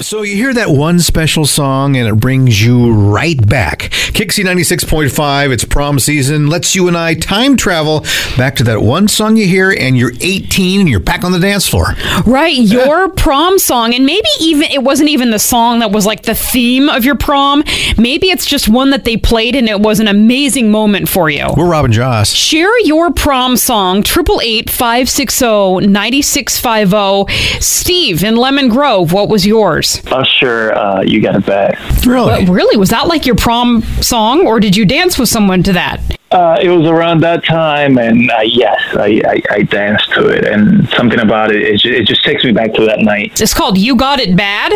So you hear that one special song and it brings you right back. KyXy 96.5, it's prom season, lets you and I time travel back to that one song you hear and you're 18 and you're back on the dance floor. Right, your prom song, and maybe even it wasn't even the song that was like the theme of your prom. Maybe it's just one that they played and it was an amazing moment for you. We're Robin Joss. Share your prom song, triple eight five six oh zero ninety six five zero. Steve in Lemon Grove, what was yours? Usher, uh, you got it back. Really? But really, was that like your prom song, or did you dance with someone to that? Uh, it was around that time, and uh, yes, I, I, I danced to it, and something about it, it, it just takes me back to that night. It's called "You Got It Bad."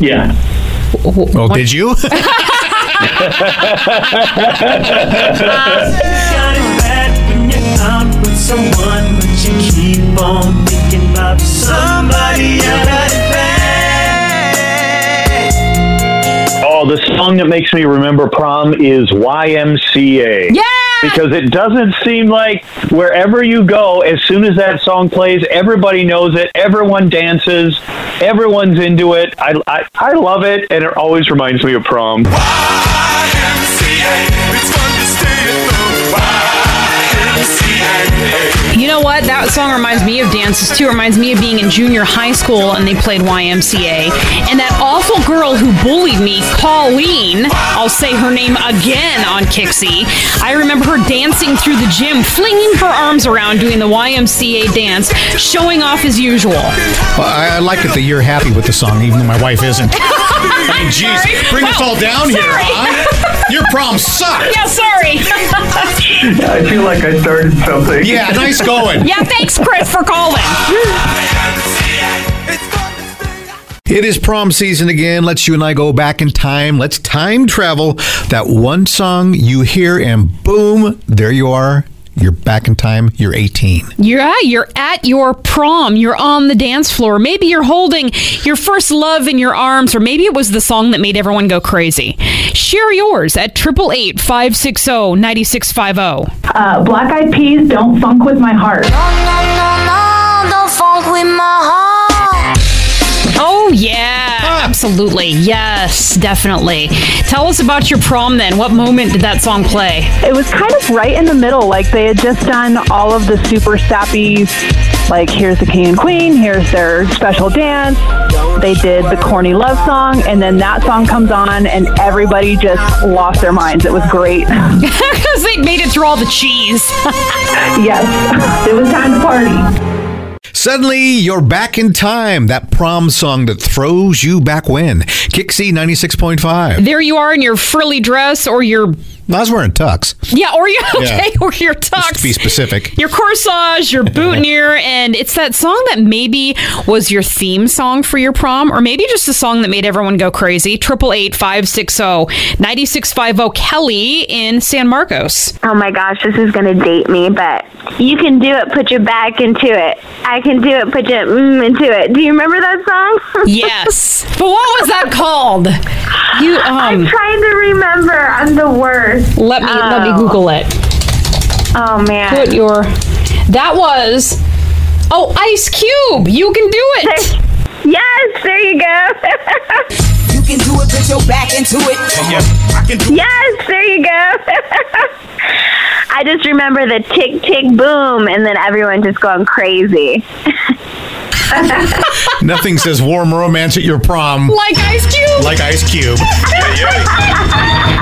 Yeah. Oh, did you? Got it bad when you're out with someone, but you keep on thinking about somebody song that makes me remember prom is YMCA. Yeah. Because it doesn't seem like wherever you go, as soon as that song plays, everybody knows it, everyone dances, everyone's into it. I, I, I love it, and it always reminds me of prom. Song reminds me of dances too. Reminds me of being in junior high school and they played YMCA. And that awful girl who bullied me, Colleen, I'll say her name again on KyXy. I remember her dancing through the gym, flinging her arms around, doing the YMCA dance, showing off as usual. Well, I, I like it that you're happy with the song, even though my wife isn't. I mean, geez, bring us all down here, huh? Your prom sucked. Yeah, sorry. I feel like I started something. Yeah, nice going. yeah, thanks, Chris, for calling. It is prom season again. Let's you and I go back in time. Let's time travel. That one song you hear, and boom, there you are. You're back in time. You're 18. Yeah, you're at your prom. You're on the dance floor. Maybe you're holding your first love in your arms, or maybe it was the song that made everyone go crazy. Share yours at 888 560 9650. Uh, Black Eyed Peas, Don't Phunk With My Heart. Oh, yeah, absolutely. Yes, definitely. Tell us about your prom then. What moment did that song play? It was kind of right in the middle. Like they had just done all of the super sappy, like here's the king and queen, here's their special dance. They did the corny love song, and then that song comes on, and everybody just lost their minds. It was great. Because they made it through all the cheese. yes, it was time to party. Suddenly, you're back in time. That prom song that throws you back when. KyXy 96.5. there you are in your frilly dress or your. I was wearing tux. Yeah, or your, okay, Yeah. or your Just to tux. be specific. your corsage, your boutonniere, and it's that song that maybe was your theme song for your prom, or maybe just a song that made everyone go crazy. Triple eight five six zero ninety six five zero. Kelly in San Marcos. Oh my gosh, this is gonna date me, but you can do it. Put your back into it. I can do it. Put your mm into it. Do you remember that song? Yes, but what was that called? You Um, I'm trying to remember. I'm the worst. Let me let me Oh. Google it. Oh man. Put your. That was. Oh, Ice Cube. You can do it. Yes, there you go. You can do it, put your back into it. Oh, I yes, there you go. I just remember the tick tick boom, and then everyone just going crazy. Nothing says warm romance at your prom Like Ice Cube. like Ice Cube.